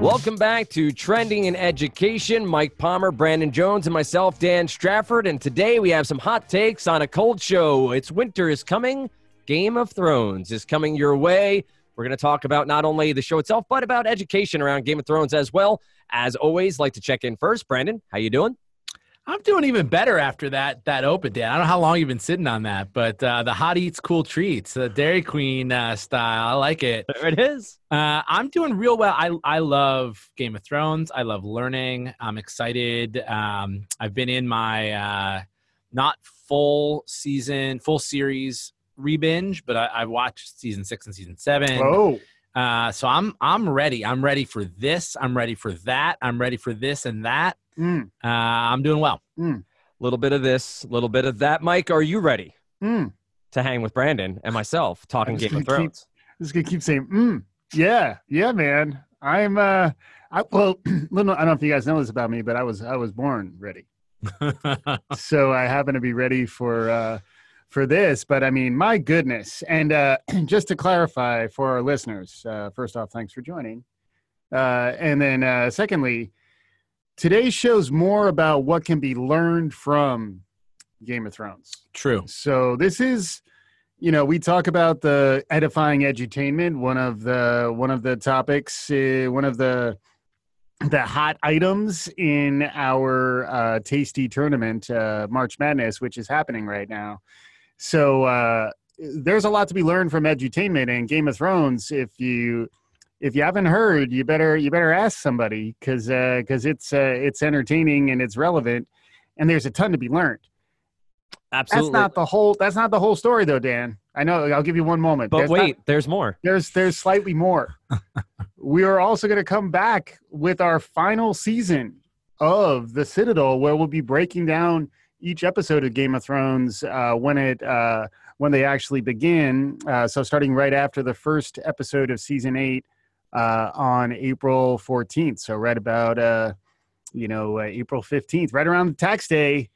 Welcome back to Trending in Education. Mike Palmer, Brandon Jones, and myself, Dan Strafford. And today we have some hot takes on a cold show. It's winter is coming. Game of Thrones is coming your way. We're going to talk about not only the show itself, but about education around Game of Thrones as well. As always, like to check in first. Brandon, how you doing? I'm doing even better after that that open day. I don't know how long you've been sitting on that, but uh, the hot eats cool treats, the Dairy Queen uh, style. I like it. There it is. Uh, I'm doing real well. I I love Game of Thrones. I love learning. I'm excited. Um, I've been in my uh, not full season, full series rebinge, but I, I watched season six and season seven. Oh, Uh, so I'm I'm ready. I'm ready for this. I'm ready for that. I'm ready for this and that. mm, Uh, I'm doing well. A little bit of this, a little bit of that. Mike, are you ready mm. to hang with Brandon and myself talking I'm just Game of gonna keep- Thrones? Just gonna keep saying, mm. yeah, yeah, man. I'm uh, I, well, little, I don't know if you guys know this about me, but I was I was born ready, so I happen to be ready for uh, for this. But I mean, my goodness! And uh, just to clarify for our listeners, uh, first off, thanks for joining, uh, and then uh, secondly, today's show's more about what can be learned from Game of Thrones. True. So this is, you know, we talk about the edifying edutainment. One of the one of the topics, uh, one of the the hot items in our uh, tasty tournament, uh, March Madness, which is happening right now. So uh, there's a lot to be learned from edutainment and Game of Thrones. If you if you haven't heard, you better you better ask somebody because because it's uh, it's entertaining and it's relevant, and there's a ton to be learned. Absolutely. That's not the whole. That's not the whole story, though, Dan. I know. I'll give you one moment. but There's wait, not- there's more. there's there's slightly more. we are also going to come back with our final season of the Citadel, where we'll be breaking down each episode of Game of Thrones uh, when it uh, when they actually begin. Uh, so starting right after the first episode of season eight uh, on April 14th. So right about uh, you know April 15th, right around the tax day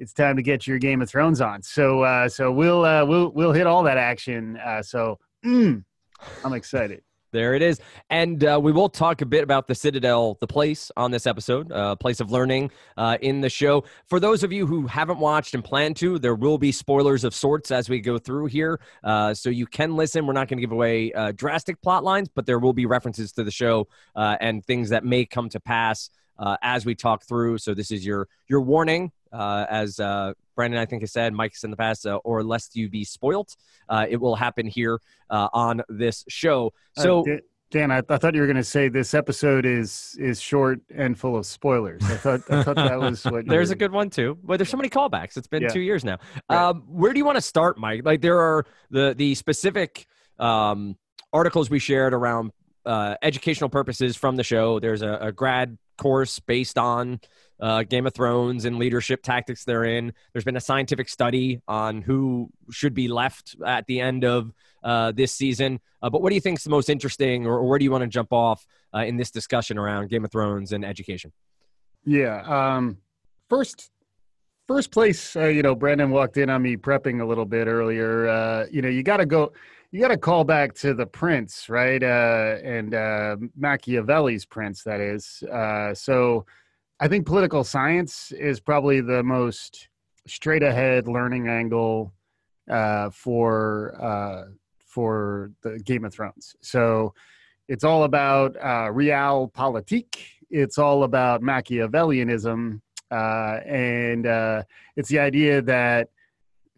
it's time to get your Game of Thrones on. So so we'll we'll we'll hit all that action. So mm, I'm excited. There it is. And uh, we will talk a bit about the Citadel, the place on this episode, uh, place of learning uh, in the show. For those of you who haven't watched and plan to, there will be spoilers of sorts as we go through here. Uh, so you can listen. We're not going to give away uh, drastic plot lines, but there will be references to the show uh, and things that may come to pass as we talk through. So this is your your warning. Uh, as uh, Brandon, I think, has said, Mike's in the past, uh, or lest you be spoilt. Uh, it will happen here uh, on this show. Uh, So Dan, I, I thought you were going to say this episode is is short and full of spoilers. I thought I thought that was what. you There's were- a good one too. But there's so many callbacks. It's been Yeah. two years now. Right. Um, where do you want to start, Mike? Like there are the the specific um, articles we shared around uh, educational purposes from the show. There's a, a grad course based on uh, Game of Thrones and leadership tactics therein. There's been a scientific study on who should be left at the end of uh, this season. Uh, but what do you think is the most interesting, or, or where do you want to jump off uh, in this discussion around Game of Thrones and education? Yeah. Um, first, first place. Uh, you know, Brandon walked in on me prepping a little bit earlier. Uh, you know, you got to go. You got to call back to the Prince, right? And Machiavelli's Prince, that is. So, I think political science is probably the most straight ahead learning angle uh, for uh, for the Game of Thrones. So, it's all about uh, realpolitik. It's all about Machiavellianism, uh, and uh, it's the idea that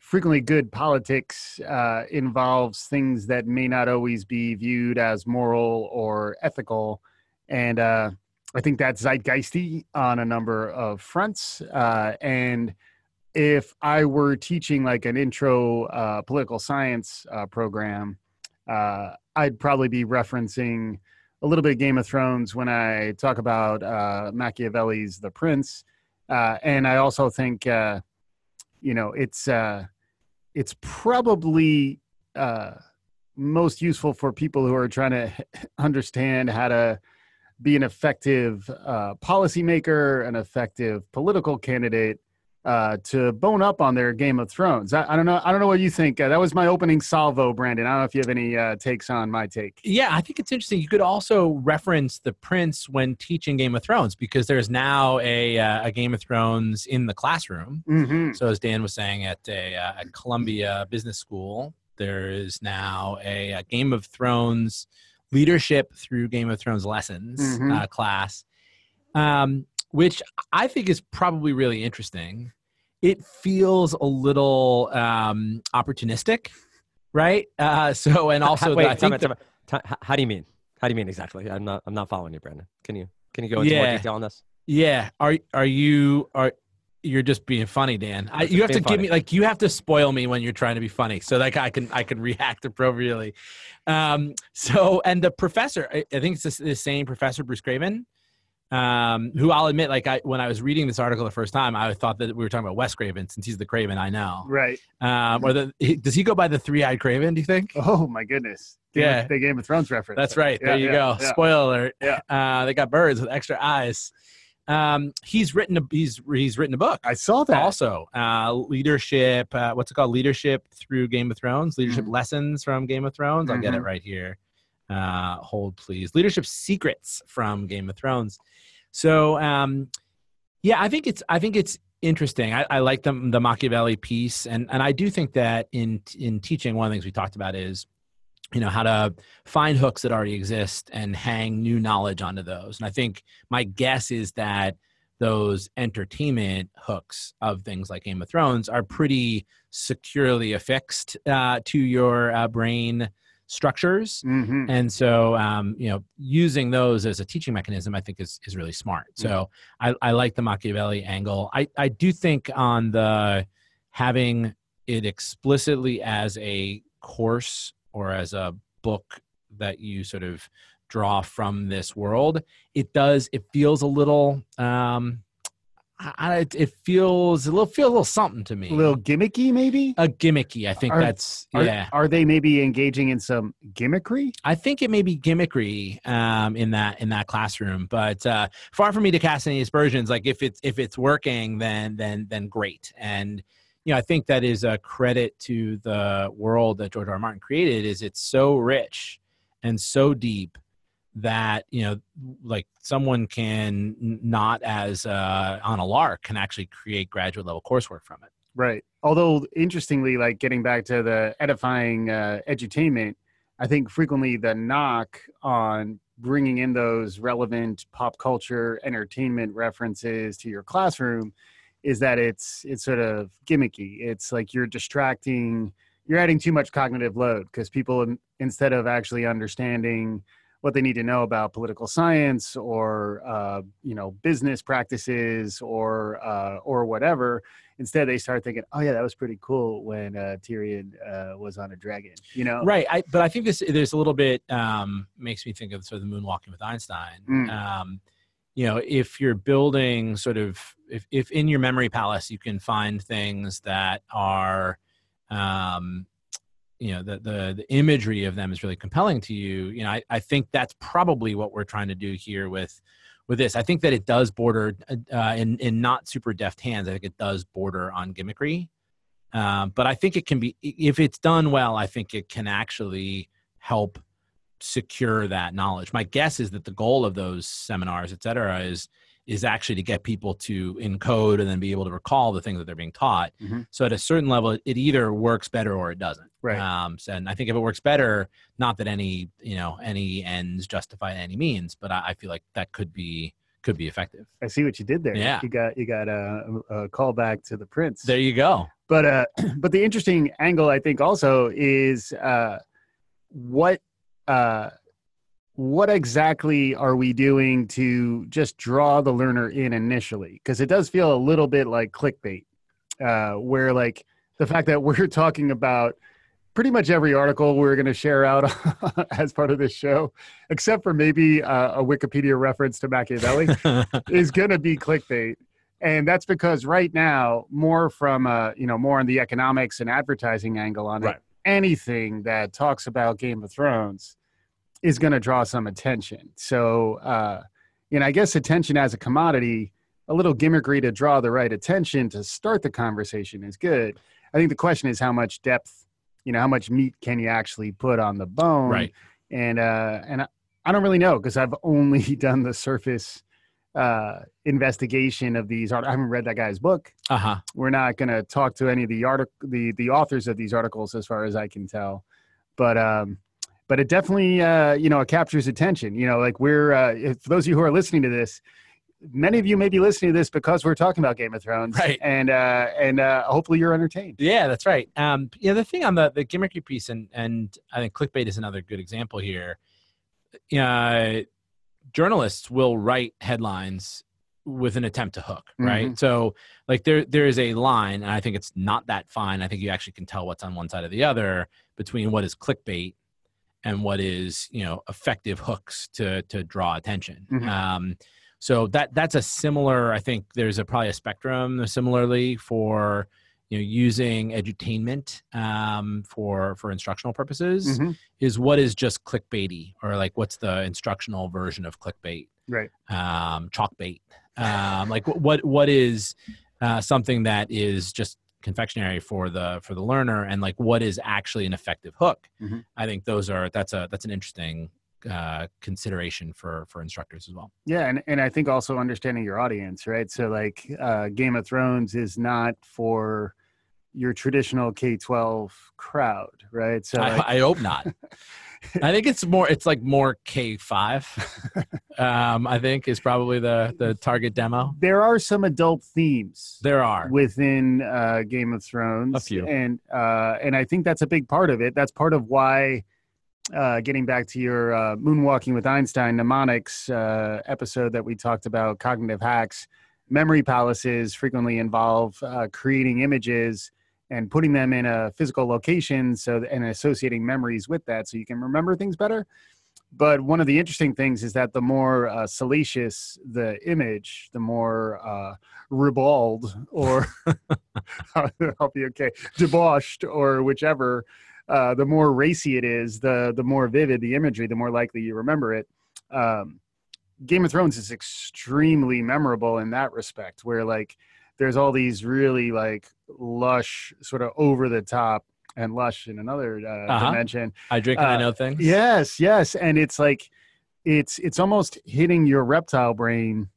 frequently good politics uh, involves things that may not always be viewed as moral or ethical, and I think that's zeitgeisty on a number of fronts. Uh, and if I were teaching like an intro uh, political science uh, program, uh, I'd probably be referencing a little bit of Game of Thrones when I talk about uh, Machiavelli's The Prince, uh, and I also think you know it's it's probably most useful for people who are trying to understand how to be an effective uh, policymaker, an effective political candidate, uh, to bone up on their Game of Thrones. I, I don't know. I don't know what you think. Uh, that was my opening salvo, Brandon. I don't know if you have any uh, takes on my take. Yeah, I think it's interesting. You could also reference the Prince when teaching Game of Thrones because there's now a, uh, a Game of Thrones in the classroom. Mm-hmm. So as Dan was saying at a uh, at Columbia Business School, there is now a, a Game of Thrones leadership through Game of Thrones lessons Mhm. uh, class, um, which I think is probably really interesting. It feels a little um, opportunistic, right? Uh, so and also Wait, I think the- time how do you mean? How do you mean exactly? I'm not. I'm not following you, Brandon. Can you? Can you go into more detail on this? Yeah. Are are you are you're just being funny, Dan? I, you have to being give funny. me like you have to spoil me when you're trying to be funny, so like I can I can react appropriately. Um. So and the professor, I, I think it's the, the same professor, Bruce Craven. Um, who I'll admit, like I when I was reading this article the first time, I thought that we were talking about Wes Craven since he's the Craven I know. Right. Um, or the he- does he go by the three eyed Craven? Do you think? Oh my goodness. Game Yeah. Of, the Game of Thrones reference. That's right. There you yeah, go. yeah. Spoiler alert. Yeah. Uh, they got birds with extra eyes. Um, he's written a he's he's written a book I saw that. also. Uh, leadership. Uh, what's it called? Leadership through Game of Thrones. Leadership Mhm. lessons from Game of Thrones. I'll get it Mhm. right here. Uh, hold please. Leadership secrets from Game of Thrones. So um, yeah, I think it's I think it's interesting. I, I like the the Machiavelli piece, and and I do think that in in teaching, one of the things we talked about is you know how to find hooks that already exist and hang new knowledge onto those. And I think my guess is that those entertainment hooks of things like Game of Thrones are pretty securely affixed uh, to your uh, brain structures. hmm And so, um, you know, using those as a teaching mechanism, I think is is really smart. So, I, I like the Machiavelli angle. I I do think on the having it explicitly as a course or as a book that you sort of draw from this world, it does. It feels a little. Um, I, it, feels a little feel a little something to me. A little gimmicky, maybe. a gimmicky. I think Are- that's Are, yeah. are they maybe engaging in some gimmickry? I think it may be gimmickry um, in that in that classroom, but uh, far from me to cast any aspersions. Like if it's if it's working, then then then great. And you know, I think that is a credit to the world that George R. R. Martin created. Is it's so rich and so deep that you know, like someone can not as uh, on a lark can actually create graduate level coursework from it. Right. Although interestingly, like getting back to the edifying uh, edutainment, I think frequently the knock on bringing in those relevant pop culture entertainment references to your classroom is that it's it's sort of gimmicky. It's like you're distracting, you're adding too much cognitive load because people in- instead of actually understanding what they need to know about political science or uh, you know business practices or uh, or whatever instead they start thinking oh yeah that was pretty cool when uh, tyrion uh, was on a dragon you know Right. I, but I think this there's a little bit um, makes me think of sort of the moonwalking with Einstein. Mm. Um, you know, if you're building sort of if if in your memory palace you can find things that are um, you know the, the the imagery of them is really compelling to you you know I, I think that's probably what we're trying to do here with with this. I think that it does border uh, in in not super deft hands i think it does border on gimmickry. Um, but i think it can be if it's done well i think it can actually help secure that knowledge my guess is that the goal of those seminars et cetera is is actually to get people to encode and then be able to recall the things that they're being taught Mhm. so at a certain level it either works better or it doesn't right um, so, and I think if it works better, not that any you know any ends justify any means, but I, I feel like that could be could be effective. i see what you did there Yeah. you got you got a, a callback to the prince There you go. but uh but the interesting angle i think also is uh what uh what exactly are we doing to just draw the learner in initially because it does feel a little bit like clickbait uh where like the fact that we're talking about pretty much every article we're going to share out as part of this show except for maybe uh, a wikipedia reference to machiavelli is going to be clickbait and that's because right now more from uh you know more on the economics and advertising angle on Right. Anything that talks about game of thrones is going to draw some attention so uh you know i guess attention as a commodity a little gimmickry to draw the right attention to start the conversation is good. I think the question is how much depth, you know, how much meat can you actually put on the bone? Right. And uh, and I, I don't really know because I've only done the surface uh, investigation of these. art- I haven't read that guy's book. Uh huh. We're not going to talk to any of the artic- the the authors of these articles, as far as I can tell. But um, but it definitely uh, you know it captures attention. You know, like we're uh, if, for those of you who are listening to this, many of you may be listening to this because we're talking about Game of Thrones, Right. And uh, and uh, hopefully you're entertained. Yeah, that's right. Um, yeah, the thing on the the gimmicky piece, and and I think clickbait is another good example here. Uh, journalists will write headlines with an attempt to hook, right? So, like there there is a line, and I think it's not that fine. I think you actually can tell what's on one side or the other between what is clickbait and what is you know effective hooks to to draw attention. Mhm. Um, so that that's a similar. I think there's a probably a spectrum similarly for you know using edutainment um, for for instructional purposes Mhm. is what is just clickbaity or like what's the instructional version of clickbait Right. um, chalkbait um, like what what is uh, something that is just confectionery for the for the learner and like what is actually an effective hook Mhm. i think those are that's a that's an interesting uh, consideration for for instructors as well Yeah, and, and I think also understanding your audience, right? So like uh, Game of Thrones is not for your traditional K twelve crowd, right? So like, I, I hope not i think it's more it's like more k5 um i think is probably the the target demo there are some adult themes there are within uh, Game of Thrones. A few. and uh, and I think that's a big part of it. That's part of why. Uh, getting back to your uh, moonwalking with Einstein mnemonics uh, episode that we talked about, cognitive hacks, memory palaces frequently involve uh, creating images and putting them in a physical location, so and associating memories with that, so you can remember things better. But one of the interesting things is that the more uh, salacious the image, the more uh, ribald or I'll be okay, debauched or whichever, uh, the more racy it is, the the more vivid the imagery, the more likely you remember it. Um, Game of Thrones is extremely memorable in that respect, where like there's all these really like lush, sort of over the top, and lush in another uh, Uh-huh. dimension. i drink and i uh, know things Yes, yes, and it's like it's it's almost hitting your reptile brain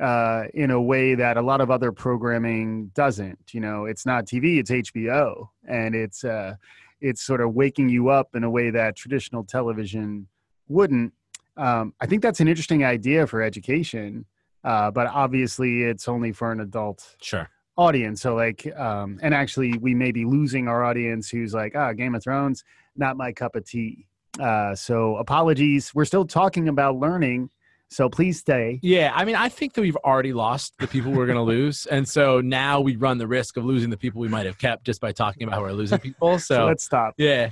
uh, in a way that a lot of other programming doesn't. You know, it's not TV, it's HBO, and it's uh, it's sort of waking you up in a way that traditional television wouldn't. Um, I think that's an interesting idea for education, uh, but obviously it's only for an adult sure audience. So like, um, and actually we may be losing our audience who's like, ah, Game of Thrones, not my cup of tea. Uh, so apologies. We're still talking about learning. So please stay. Yeah, I mean, I think that we've already lost the people we're going to lose, and so now we run the risk of losing the people we might have kept just by talking about how we're losing people. So, So, let's stop. yeah,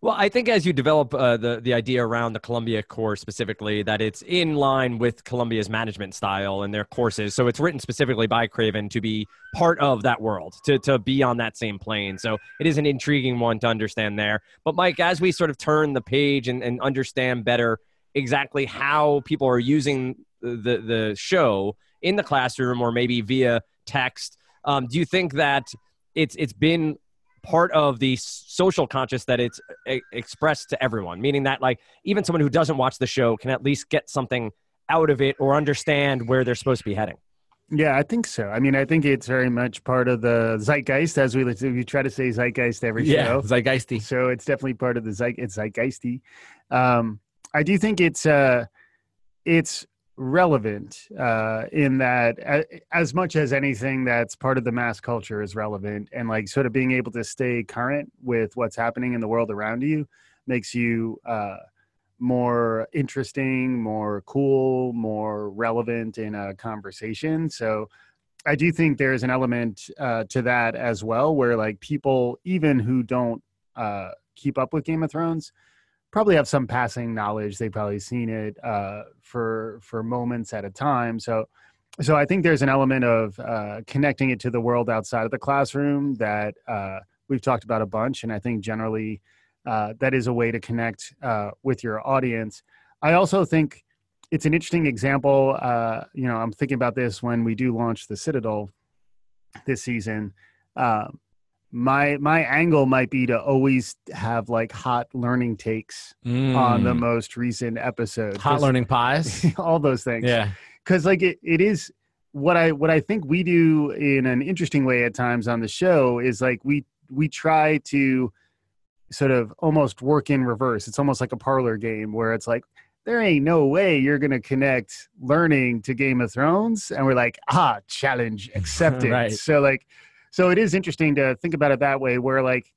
Well, I think as you develop uh, the the idea around the Columbia course specifically, that it's in line with Columbia's management style and their courses. So it's written specifically by Craven to be part of that world, to to be on that same plane. So it is an intriguing one to understand there. But Mike, as we sort of turn the page and, and understand better exactly how people are using the the show in the classroom or maybe via text, um, do you think that it's it's been part of the social conscious that it's e- expressed to everyone meaning that like even someone who doesn't watch the show can at least get something out of it or understand where they're supposed to be heading Yeah, I think so. I mean, I think it's very much part of the zeitgeist, as we we try to say zeitgeist every yeah, show. zeitgeisty. So it's definitely part of the zeit. It's zeitgeisty. Um, I do think it's uh, it's relevant uh, in that a- as much as anything that's part of the mass culture is relevant, and like sort of being able to stay current with what's happening in the world around you makes you uh, more interesting, more cool, more relevant in a conversation. So. I do think there's an element uh, to that as well, where like people, even who don't uh, keep up with Game of Thrones, probably have some passing knowledge. They've probably seen it uh, for for moments at a time. So, so I think there's an element of uh, connecting it to the world outside of the classroom that uh, we've talked about a bunch, and I think generally uh, that is a way to connect uh, with your audience. I also think it's an interesting example. Uh, you know, I'm thinking about this when we do launch the Citadel this season. Um, my my angle might be to always have like hot learning takes on the Mm. most recent episode. hot learning pies. all those things. yeah. because like it, it is what I what I think we do in an interesting way at times on the show is like we we try to sort of almost work in reverse. It's almost like a parlor game where it's like there ain't no way you're gonna connect learning to Game of Thrones, and we're like ah challenge accepted. Right. So like so it is interesting to think about it that way where like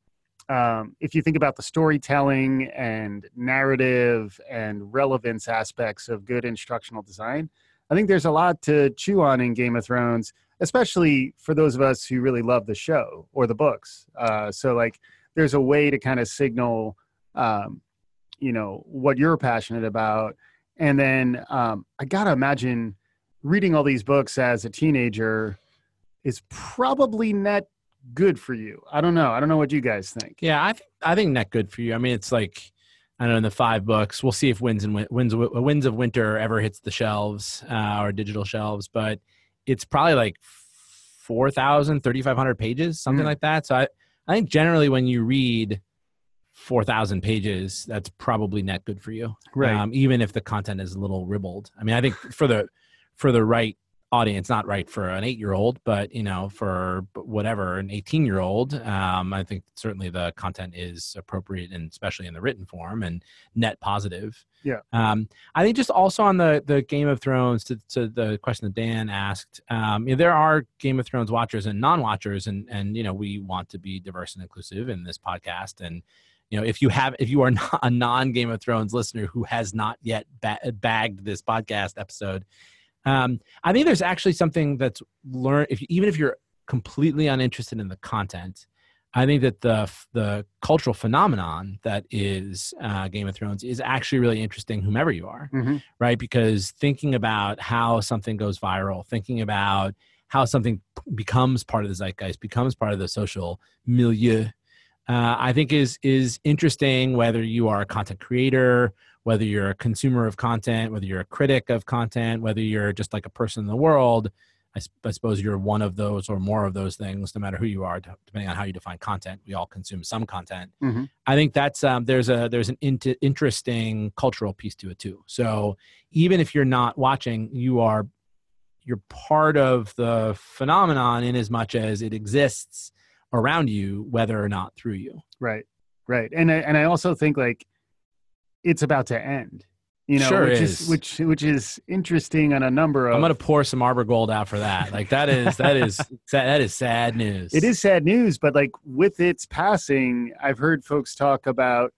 um, if you think about the storytelling and narrative and relevance aspects of good instructional design I think there's a lot to chew on in Game of Thrones, especially for those of us who really love the show or the books. Uh, so, like, there's a way to kind of signal, um, you know, what you're passionate about. And then um, I got to imagine reading all these books as a teenager is probably not good for you. I don't know. I don't know what you guys think. Yeah, I think I think net good for you. I mean, it's like I don't know in the five books. We'll see if Winds and Win- Winds Winds of Winter ever hits the shelves uh, or digital shelves, but it's probably like 4,000, 3,500 pages, something Mm. like that. So I I think generally when you read four thousand pages, that's probably net good for you. um, even if the content is a little ribbled. I mean, I think for the for the right audience, not right for an eight year old, but you know, for whatever an eighteen year old, um, I think certainly the content is appropriate, and especially in the written form and net positive. Yeah. Um, I think just also on the the Game of Thrones to, to the question that Dan asked, um, you know, there are Game of Thrones watchers and non watchers, and and you know, we want to be diverse and inclusive in this podcast, and you know if you have if you are not a non game of thrones listener who has not yet ba- bagged this podcast episode um, i think there's actually something that's learned if even if you're completely uninterested in the content i think that the the cultural phenomenon that is uh, game of thrones is actually really interesting whomever you are Mhm. right because thinking about how something goes viral thinking about how something becomes part of the zeitgeist becomes part of the social milieu uh, I think is is interesting whether you are a content creator, whether you're a consumer of content, whether you're a critic of content, whether you're just like a person in the world. I suppose you're one of those or more of those things, no matter who you are, depending on how you define content. We all consume some content. Mhm. I think that's um, there's a there's an int- interesting cultural piece to it too. So even if you're not watching, you are you're part of the phenomenon in as much as it exists around you, whether or not through you. Right, right, and I, and I also think like it's about to end. You know, Sure which is. which which is interesting on a number of. I'm gonna pour some Arbor Gold out for that. Like that is that is that is sad news. It is sad news, but like with its passing, I've heard folks talk about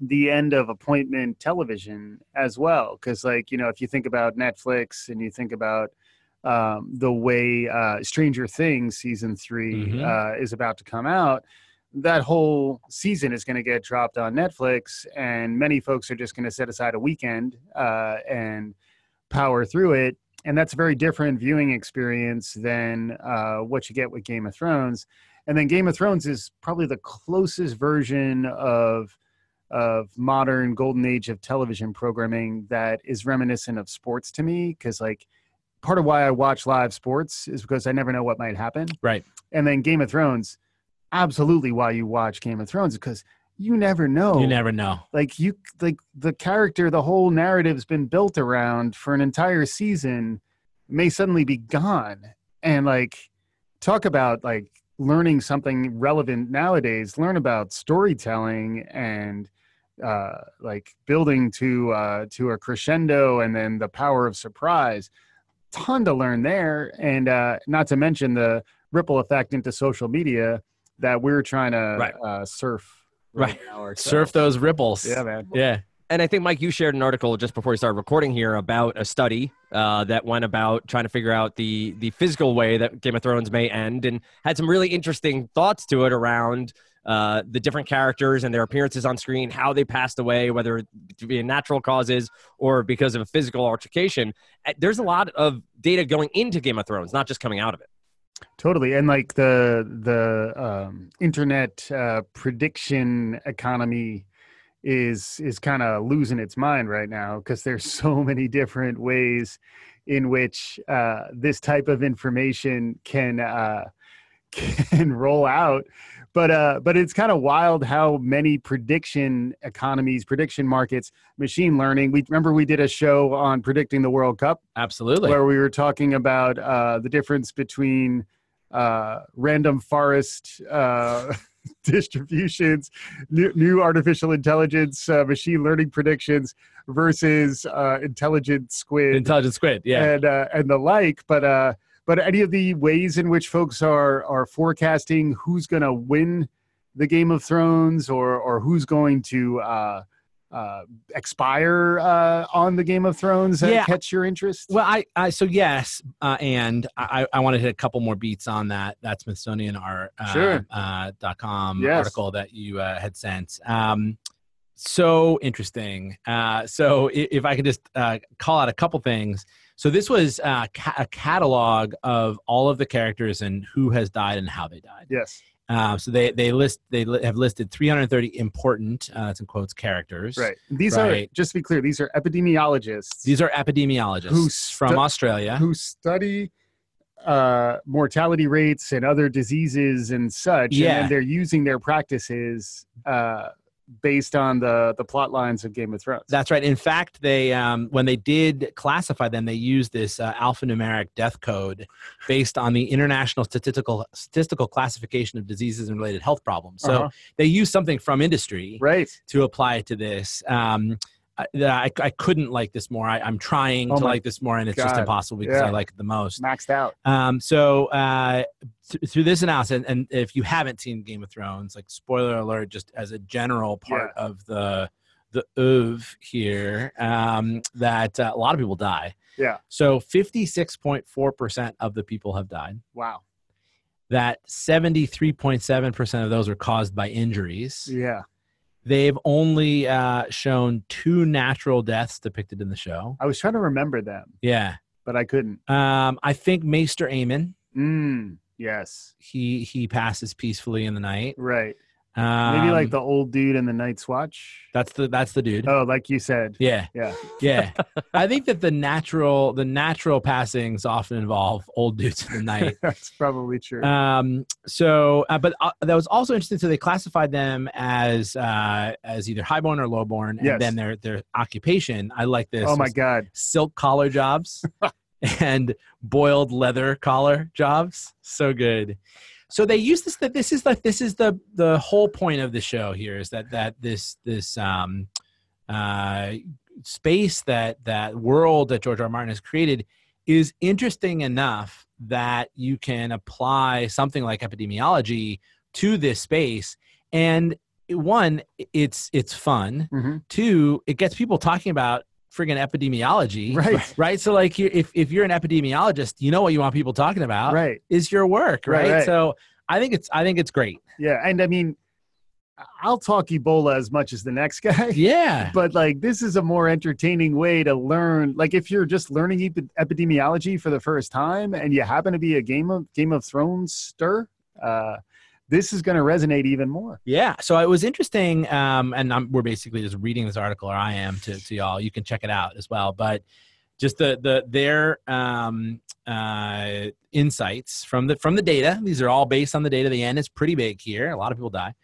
the end of appointment television as well. Because, like, you know, if you think about Netflix and you think about um, the way uh, Stranger Things season 3 Mhm. uh, is about to come out, that whole season is going to get dropped on Netflix, and many folks are just going to set aside a weekend uh, and power through it. And that's a very different viewing experience than uh, what you get with Game of Thrones. And then Game of Thrones is probably the closest version of of modern golden age of television programming that is reminiscent of sports to me because like part of why I watch live sports is because I never know what might happen. Right. And then Game of Thrones, absolutely why you watch Game of Thrones because you never know. You never know. like you like the character, the whole narrative's been built around for an entire season may suddenly be gone. And like talk about like learning something relevant nowadays, learn about storytelling and uh like building to uh to a crescendo and then the power of surprise ton to learn there and uh not to mention the ripple effect into social media that we're trying to Right. uh surf Right. now ourselves. Surf those ripples. yeah man Yeah. And I think Mike, you shared an article just before we started recording here about a study uh, that went about trying to figure out the the physical way that Game of Thrones may end, and had some really interesting thoughts to it around uh, the different characters and their appearances on screen, how they passed away, whether it be natural causes or because of a physical altercation. There's a lot of data going into Game of Thrones, not just coming out of it. Totally, and like the the um, internet uh, prediction economy is is kind of losing its mind right now because there's so many different ways in which uh, this type of information can uh, can roll out. But uh, but it's kind of wild how many prediction economies, prediction markets, machine learning. We remember we did a show on predicting the World Cup Absolutely. where we were talking about uh, the difference between uh, random forest uh, distributions, new, new artificial intelligence, uh, machine learning predictions versus uh, intelligent squid Intelligent squid. Yeah. and uh, and the like. But uh, but any of the ways in which folks are are forecasting who's going to win the Game of Thrones or or who's going to uh, uh, expire uh, on the Game of Thrones that Yeah. catch your interest? Well, I, I so yes, uh, and I, I want to hit a couple more beats on that that Smithsonian art uh, Sure. uh, dot com Yes. article that you uh, had sent. Um, so interesting. Uh, so if, if I could just uh, call out a couple things. So this was uh, ca- a catalog of all of the characters and who has died and how they died. yes. Uh, so they they list they li- have listed 330 important uh, in quotes characters. Right. These are just to be clear. These are epidemiologists These are epidemiologists Who from Australia. who study uh, mortality rates and other diseases and such. Yeah. And they're using their practices uh, based on the the plot lines of Game of Thrones. That's right. In fact, they um, when they did classify them, they used this uh, alphanumeric death code based on the International Statistical Statistical Classification of Diseases and Related Health Problems. So Uh-huh. they used something from industry right. to apply it to this. Um, I, that I, I couldn't like this more. I, I'm trying Oh to like this more, and it's just impossible because Yeah. I like it the most. Maxed out. Um, so uh, th- through this analysis, and, and if you haven't seen Game of Thrones, like spoiler alert, just as a general part of the the oeuvre here, um, that uh, a lot of people die. Yeah. So fifty six point four percent of the people have died. Wow. That seventy three point seven percent of those are caused by injuries. Yeah. They've only uh, shown two natural deaths depicted in the show. I was trying to remember them, Yeah. but I couldn't. Um, I think Maester Aemon. Mm, yes. He he passes peacefully in the night. Right. Um, Maybe like the old dude in the Night's Watch. that's the that's the dude. Oh, like you said. Yeah, Yeah. yeah. I think that the natural the natural passings often involve old dudes in the night. That's probably true. Um, so, uh, but uh, that was also interesting. So they classified them as uh, as either highborn or lowborn, and Yes. then their their occupation. I like this. oh my God. silk collar jobs and boiled leather collar jobs. So good. So they use this that this is like this is the the whole point of the show here is that that this this um uh space that that world that George R. R. Martin has created is interesting enough that you can apply something like epidemiology to this space and one it's it's fun hmm Two, it gets people talking about friggin' epidemiology. Right. Right. So like you if, if you're an epidemiologist, you know what you want people talking about Right. is your work, Right, right? right. So I think it's I think it's great. Yeah. And I mean, I'll talk Ebola as much as the next guy. Yeah. but like this is a more entertaining way to learn like if you're just learning epi- epidemiology for the first time and you happen to be a game of game of thrones stir uh this is going to resonate even more Yeah. So it was interesting. Um, and I'm, we're basically just reading this article, or I am to, to y'all. You can check it out as well. But just the the their um, uh, insights from the from the data. These are all based on the data. The end is pretty big here. A lot of people die.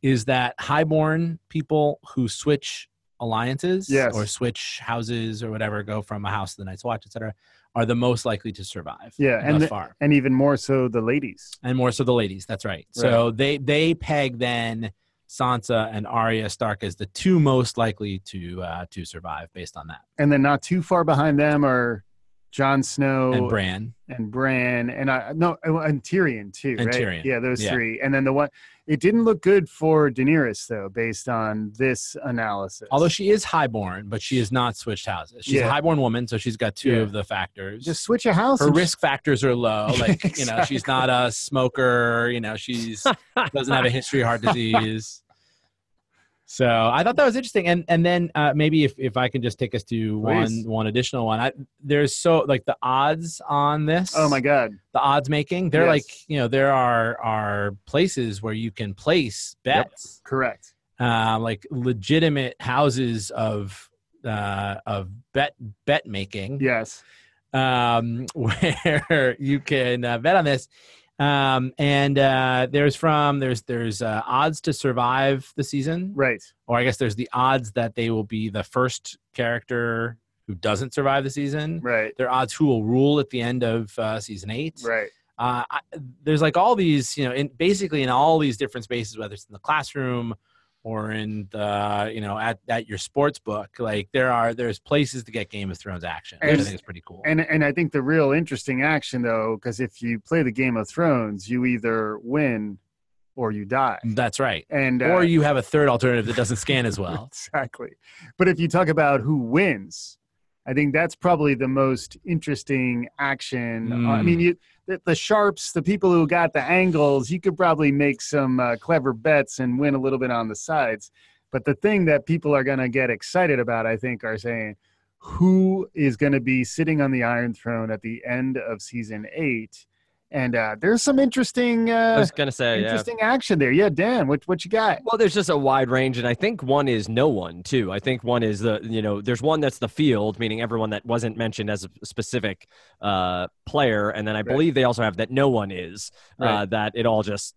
Is that highborn people who switch alliances Yes. or switch houses or whatever, go from a house to the Night's Watch, etc., are the most likely to survive. Yeah, and the- far and even more so the ladies and more so the ladies. That's right. So they they peg then Sansa and Arya Stark as the two most likely to uh, to survive based on that, and then not too far behind them are Jon Snow and Bran. and Bran and I no and Tyrion too, And right? Tyrion. Yeah, those Yeah. three. And then the one it didn't look good for Daenerys though, based on this analysis. Although she is highborn, but she is not switched houses. She's Yeah. a highborn woman, so she's got two Yeah. of the factors. just switch a house. her risk factors are low. Like you know, she's not a smoker. You know, she's doesn't have a history of heart disease. So I thought that was interesting, and and then uh, maybe if, if I can just take us to Please. one one additional one. I, there's so like the odds on this. Oh my god. the odds making. They're Yes. like you know there are are places where you can place bets. Correct. uh, like legitimate houses of uh, of bet bet making. Yes. Um, where you can uh, bet on this. Um, and uh, there's from there's there's uh, odds to survive the season, Right. or I guess there's the odds that they will be the first character who doesn't survive the season. Right. There are odds who will rule at the end of uh, season eight. Right. Uh, I, there's like all these, you know, in basically in all these different spaces, whether it's in the classroom or in the, you know, at, at your sports book, like there are there's places to get Game of Thrones action, which I And- think is pretty cool. And and I think the real interesting action though, because if you play the Game of Thrones, you either win or you die. That's right. And uh, Or you have a third alternative that doesn't scan as well. exactly. But if you talk about who wins, I think that's probably the most interesting action. Uh, I Mm. mean, you the, the sharps, the people who got the angles, you could probably make some uh, clever bets and win a little bit on the sides. But the thing that people are going to get excited about, I think, are saying who is going to be sitting on the Iron Throne at the end of season eight. And uh, there's some interesting, Uh, I was gonna say, yeah. interesting action there. Yeah, Dan, what what you got? Well, there's just a wide range, and I think one is no one too. I think one is the you know there's one that's the field, meaning everyone that wasn't mentioned as a specific uh, player, and then I believe they also have that no one is uh, Right. that it all just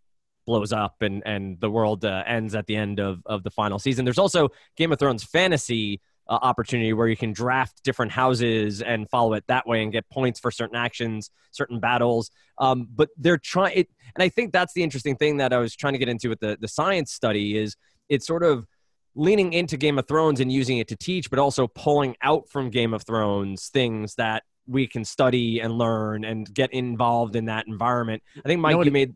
blows up and and the world uh, ends at the end of of the final season. There's also Game of Thrones fantasy. Uh, opportunity where you can draft different houses and follow it that way and get points for certain actions, certain battles. Um, but they're trying, and I think that's the interesting thing that I was trying to get into with the the science study is it's sort of leaning into Game of Thrones and using it to teach, but also pulling out from Game of Thrones things that we can study and learn and get involved in that environment. I think Mike, know you, what it- made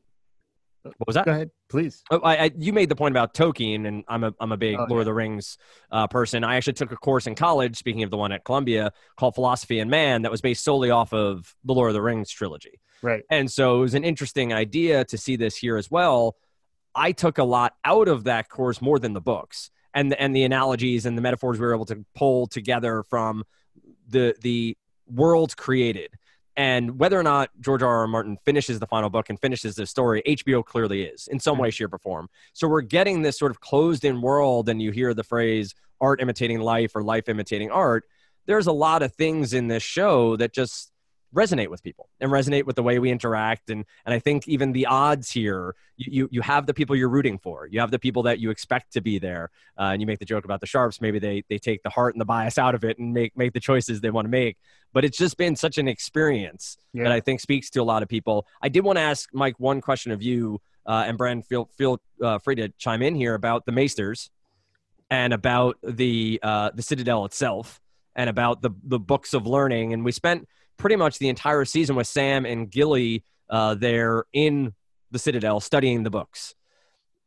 what was that? Go ahead, please. Oh, I, I, you made the point about Tolkien, and I'm a I'm a big Oh, Lord yeah. of the Rings uh, person. I actually took a course in college, speaking of the one at Columbia, called Philosophy and Man, that was based solely off of the Lord of the Rings trilogy. Right. And so it was an interesting idea to see this here as well. I took a lot out of that course more than the books and the, and the analogies and the metaphors we were able to pull together from the the world created. And whether or not George R. R. Martin finishes the final book and finishes the story, HBO clearly is in some hmm. way, shape, or form. So we're getting this sort of closed in world, and you hear the phrase art imitating life or life imitating art. There's a lot of things in this show that just resonate with people and resonate with the way we interact. And and I think even the odds here you you, you have the people you're rooting for. You have the people that you expect to be there. Uh, and you make the joke about the sharps. Maybe they they take the heart and the bias out of it and make make the choices they want to make. But it's just been such an experience Yeah. that I think speaks to a lot of people. I did want to ask Mike one question of you uh, and Brandon feel feel uh, free to chime in here about the Maesters and about the uh, the Citadel itself and about the the books of learning. And we spent pretty much the entire season with Sam and Gilly uh, there in the Citadel studying the books.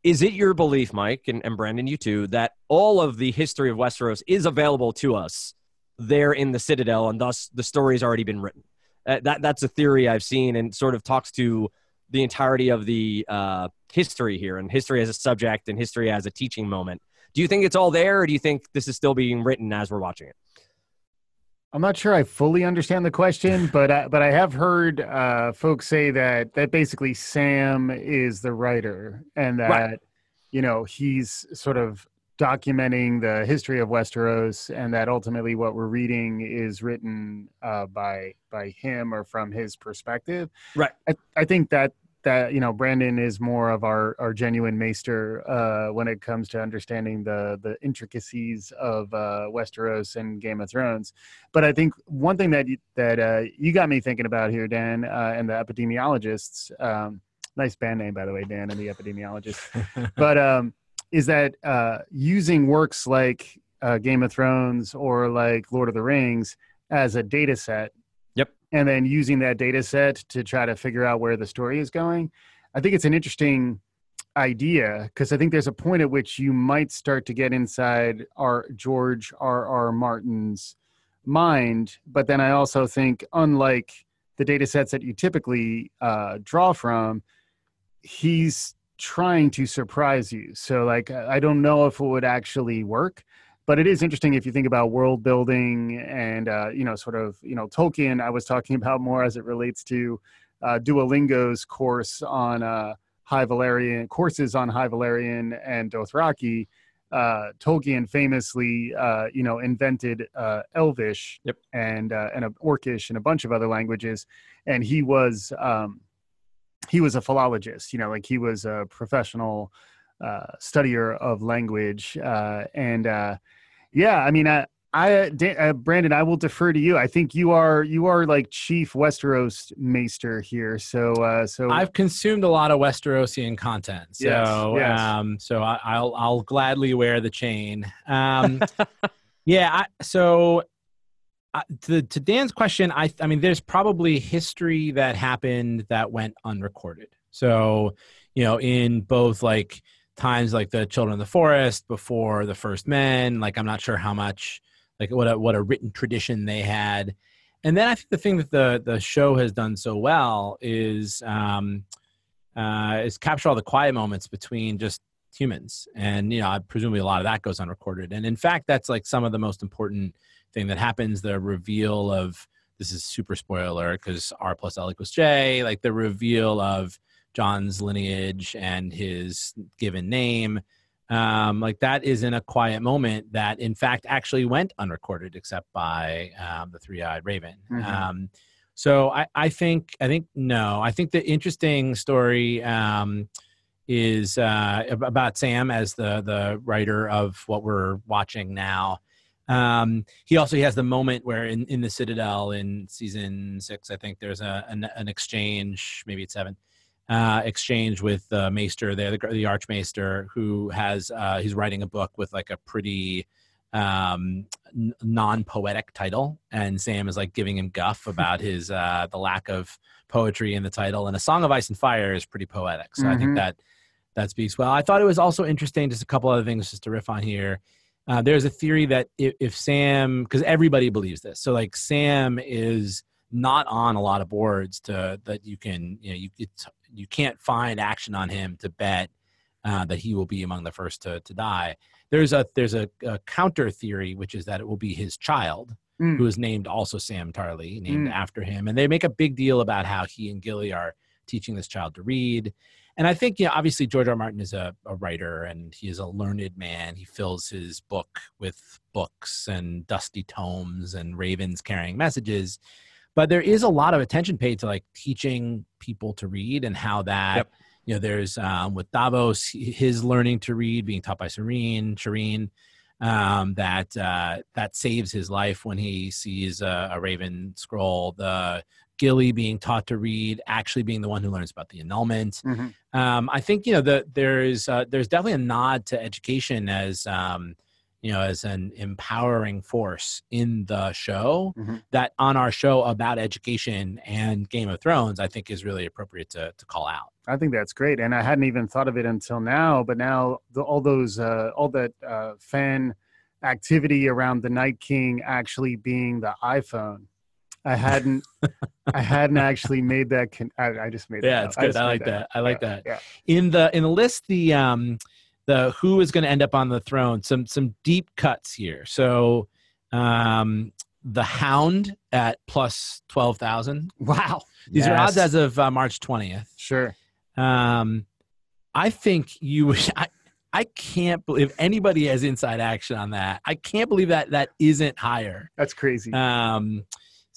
Is it your belief, Mike and, and Brandon, you too, that all of the history of Westeros is available to us there in the Citadel, and thus the story's already been written? Uh, that that's a theory I've seen, and sort of talks to the entirety of the uh, history here, and history as a subject, and history as a teaching moment. Do you think it's all there, or do you think this is still being written as we're watching it? I'm not sure I fully understand the question, but I, but I have heard uh, folks say that that basically Sam is the writer and that Right. you know he's sort of documenting the history of Westeros and that ultimately what we're reading is written uh, by by him or from his perspective. Right. I, I think that that you know Brandon is more of our our genuine maester uh, when it comes to understanding the the intricacies of uh, Westeros and Game of Thrones. But I think one thing that you, that uh, you got me thinking about here, Dan, uh, and the epidemiologists. Um, nice band name, by the way, Dan, and the epidemiologists. but um, is that uh, using works like uh, Game of Thrones or like Lord of the Rings as a data set. And then using that data set to try to figure out where the story is going. I think it's an interesting idea because I think there's a point at which you might start to get inside our George R. R. Martin's mind, but then I also think, unlike the data sets that you typically uh, draw from, he's trying to surprise you. So, like, I don't know if it would actually work, but it is interesting if you think about world building and uh, you know sort of you know tolkien i was talking about more as it relates to uh, duolingo's course on uh, high Valyrian courses on high Valyrian and dothraki uh, Tolkien famously, uh, you know, invented uh, Elvish Yep. and uh, and a Orcish and a bunch of other languages, and he was um, he was a philologist. You know, like he was a professional uh, studier of language, uh, and uh, yeah, I mean, I. I, Dan, uh, Brandon, I will defer to you. I think you are you are like chief Westeros maester here. So, uh, so I've consumed a lot of Westerosian content, so Yes, yes. um, so I, I'll I'll gladly wear the chain. Um, yeah, I, so uh, to to Dan's question, I I mean, there's probably history that happened that went unrecorded. So you know, in both like times like the Children of the Forest before the First Men, like I'm not sure how much like what a what a written tradition they had. And then I think the thing that the the show has done so well is um, uh, is capture all the quiet moments between just humans, and you know, presumably a lot of that goes unrecorded. And in fact, that's like some of the most important thing that happens. The reveal of this is super spoiler because R plus L equals J, like the reveal of Jon's lineage and his given name. Um, like that is in a quiet moment that, in fact, actually went unrecorded, except by um, the three-eyed raven. Mhm. Um, so I, I think I think no. I think the interesting story um, is uh, about Sam as the the writer of what we're watching now. Um, he also he has the moment where in, in the Citadel in season six, I think there's a an, an exchange, maybe it's seven, uh, exchange with the Maester there, the, the Archmaester, who has uh, he's writing a book with like a pretty um n- non-poetic title. And sam is like giving him guff about his uh the lack of poetry in the title. And a song of ice and fire is pretty poetic. So i think Mhm. that that speaks well. I thought it was also interesting just a couple other things just to riff on here. Uh, there's a theory that if, if sam because everybody believes this. So like sam is not on a lot of boards to that you can you know you it's, you can't find action on him to bet uh, that he will be among the first to, to die there's a there's a, a counter theory which is that it will be his child Mm. who is named also sam Tarly named Mm. after him and they make a big deal about how he and gilly are teaching this child to read and i think you know obviously george r. R. martin is a, a writer and he is a learned man he fills his book with books and dusty tomes and ravens carrying messages but there is a lot of attention paid to like teaching people to read and how that Yep. you know there's um, with davos his learning to read being taught by serene shireen um, that uh, that saves his life when he sees a, a raven scroll the gilly being taught to read actually being the one who learns about the annulment Mhm. um, I think you know the, there's uh, there's definitely a nod to education as um, you know as an empowering force in the show Mhm. that on our show about education and Game of Thrones I think is really appropriate to to call out. I think that's great, and I hadn't even thought of it until now. But now, the, all those, uh, all that uh, fan activity around the Night King actually being the iPhone, I hadn't, I hadn't actually made that. Con- I, I just made. Yeah, that it's good. I made like that. I like Yeah, that. Yeah. In the in the list the um the who is going to end up on the throne some some deep cuts here. So um the Hound at plus twelve thousand. Wow. These are odds as of uh, March twentieth. Sure. Um, I think you. I, I can't believe anybody has inside action on that. I can't believe that that isn't higher. That's crazy. Um,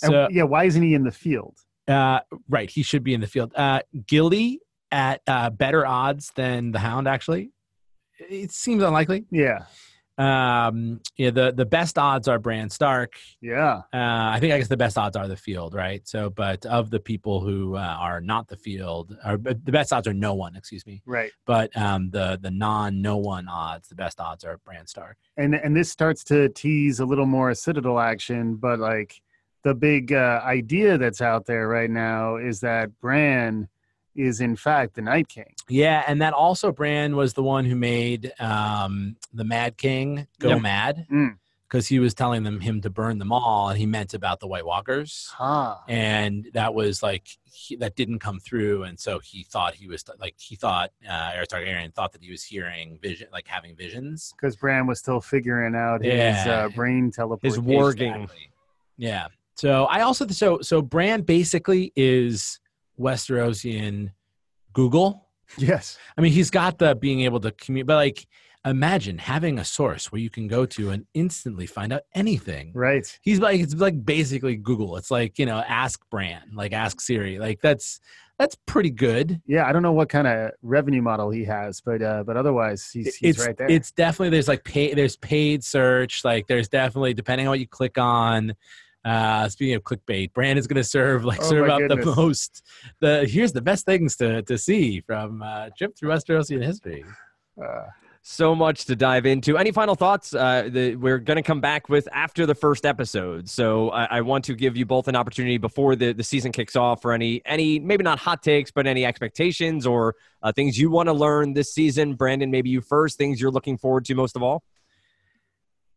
And so yeah, why isn't he in the field? uh, right, he should be in the field. Uh, Gilly at uh, better odds than the Hound. Actually, it seems unlikely. Yeah. Um, yeah, the the best odds are Bran Stark. Yeah. Uh, I think I guess the best odds are the field, right? So, but of the people who uh, are not the field, or the best odds are no one. Excuse me. Right. but um, the the non no one odds, the best odds are Bran Stark. and and this starts to tease a little more citadel action but like the big uh, idea that's out there right now is that bran is in fact the night king Yeah, and that also Bran was the one who made um, the Mad King go Yep. mad Mm. because he was telling them him to burn them all, and he meant about the White Walkers. huh And that was like he, that didn't come through, and so he thought he was like he thought uh, Aerys Targaryen thought that he was hearing vision, like having visions. because bran was still figuring out his uh, brain teleportation His warging. Exactly. Yeah. So I also so so Bran basically is Westerosian Google. yes I mean, he's got the being able to commute, but like imagine having a source where you can go to and instantly find out anything. Right. He's like it's like basically Google. It's like you know ask Bran, like ask Siri. Like that's that's pretty good. Yeah, I don't know what kind of revenue model he has, but uh, but otherwise he's, he's it's right there. it's definitely there's like pay there's paid search. Like there's definitely depending on what you click on. Uh, speaking of clickbait, Brandon's going to serve like Oh serve my up the most. The here's the best things to to see from uh, trip through Westerosian history. uh, so much to dive into. Any final thoughts? Uh, the, we're going to come back with after the first episode. So I, I want to give you both an opportunity before the, the season kicks off for any any maybe not hot takes, but any expectations or uh, things you want to learn this season. Brandon, maybe you first. Things you're looking forward to most of all.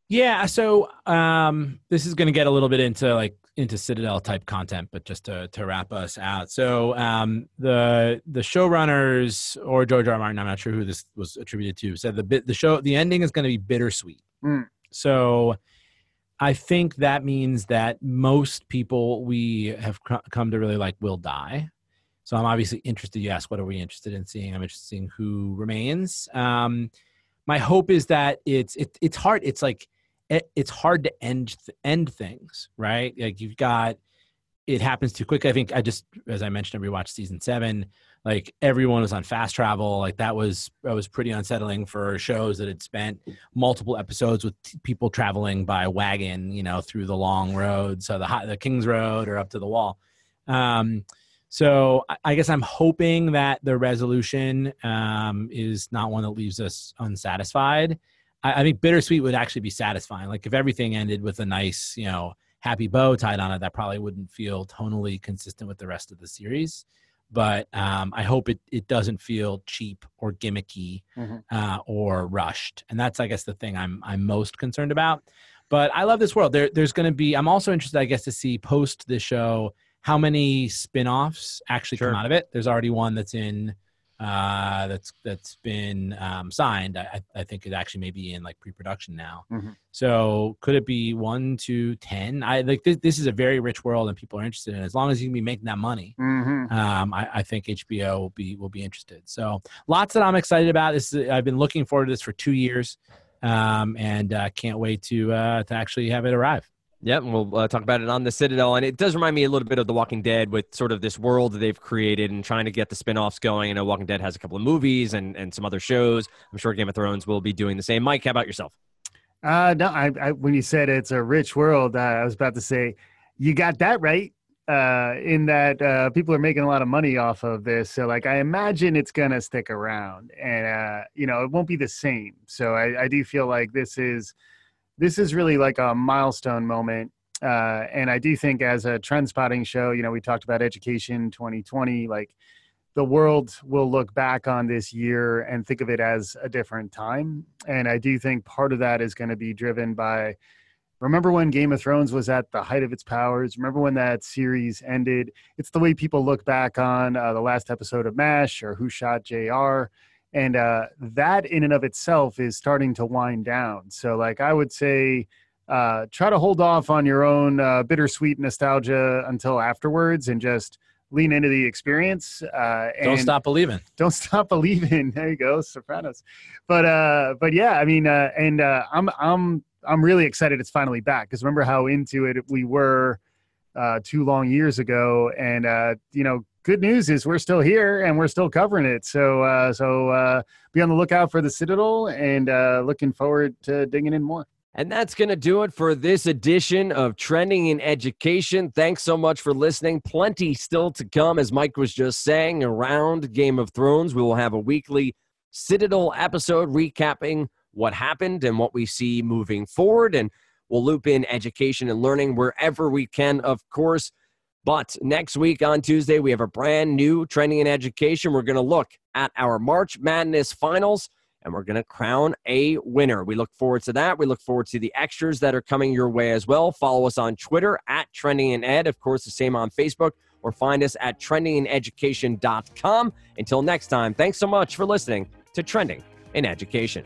Yeah, so um, this is going to get a little bit into like into Citadel type content, but just to to wrap us out. So um, the the showrunners or George R. R. Martin, I'm not sure who this was attributed to, said the bit the show the ending is going to be bittersweet. Mm. So I think that means that most people we have c- come to really like will die. So I'm obviously interested. You ask, what are we interested in seeing? I'm interested in seeing who remains. Um, my hope is that it's it, it's hard. It's like it, it's hard to end end things, right? Like you've got it happens too quick. I think I just as I mentioned, I rewatched season seven. Like everyone was on fast travel. Like that was that was pretty unsettling for shows that had spent multiple episodes with t- people traveling by wagon, you know, through the long road, so the the King's Road or up to the Wall. Um, so I- I guess I'm hoping that the resolution um, is not one that leaves us unsatisfied. I, I think bittersweet would actually be satisfying. Like if everything ended with a nice, you know, happy bow tied on it, that probably wouldn't feel tonally consistent with the rest of the series. But um, I hope it, it doesn't feel cheap or gimmicky Mhm. uh, or rushed. And that's, I guess, the thing I'm I'm most concerned about. But I love this world. There, there's going to be. I'm also interested, I guess, to see post the show how many spin-offs actually Sure. come out of it. There's already one that's in uh, that's that's been um, signed. I, I think it actually may be in like pre-production now. Mhm. So could it be one to ten? I like this, this is a very rich world and people are interested in. it. As long as you can be making that money, mhm. um, I, I think HBO will be will be interested. So lots that I'm excited about. This is, I've been looking forward to this for two years, um, and uh, can't wait to uh, to actually have it arrive. Yep, and we'll uh, talk about it on the Citadel. And it does remind me a little bit of The Walking Dead with sort of this world they've created and trying to get the spin offs going. I know Walking Dead has a couple of movies and, and some other shows. I'm sure Game of Thrones will be doing the same. Mike, how about yourself? Uh, no, I, I, when you said it's a rich world, uh, I was about to say, you got that right. Uh, in that uh, people are making a lot of money off of this, so like I imagine it's gonna stick around, and uh, you know it won't be the same. So I, I do feel like this is this is really like a milestone moment, uh, and I do think as a trend spotting show, you know, we talked about education 2020, like the world will look back on this year and think of it as a different time. And I do think part of that is going to be driven by remember when Game of Thrones was at the height of its powers? Remember when that series ended? It's the way people look back on uh, the last episode of MASH or Who Shot JR. And uh, that in and of itself is starting to wind down. So, like, I would say, uh, try to hold off on your own uh, bittersweet nostalgia until afterwards and just lean into the experience. Uh, Don't stop believing. don't stop believing. There you go, Sopranos. But uh, but yeah, I mean, uh, and uh, I'm I'm I'm really excited it's finally back because remember how into it we were uh, two long years ago, and uh, you know, good news is we're still here and we're still covering it. So uh, so uh, be on the lookout for the Citadel, and uh, looking forward to digging in more. And that's going to do it for this edition of Trending in Education. Thanks so much for listening. Plenty still to come, as Mike was just saying, around Game of Thrones. We will have a weekly Citadel episode recapping what happened and what we see moving forward. And we'll loop in education and learning wherever we can, of course. But next week on Tuesday, we have a brand new Trending in Education. We're going to look at our March Madness finals and we're going to crown a winner. We look forward to that. We look forward to the extras that are coming your way as well. Follow us on Twitter at Trending in Ed. Of course, the same on Facebook or find us at trendingineducation.com. Until next time, thanks so much for listening to Trending in Education.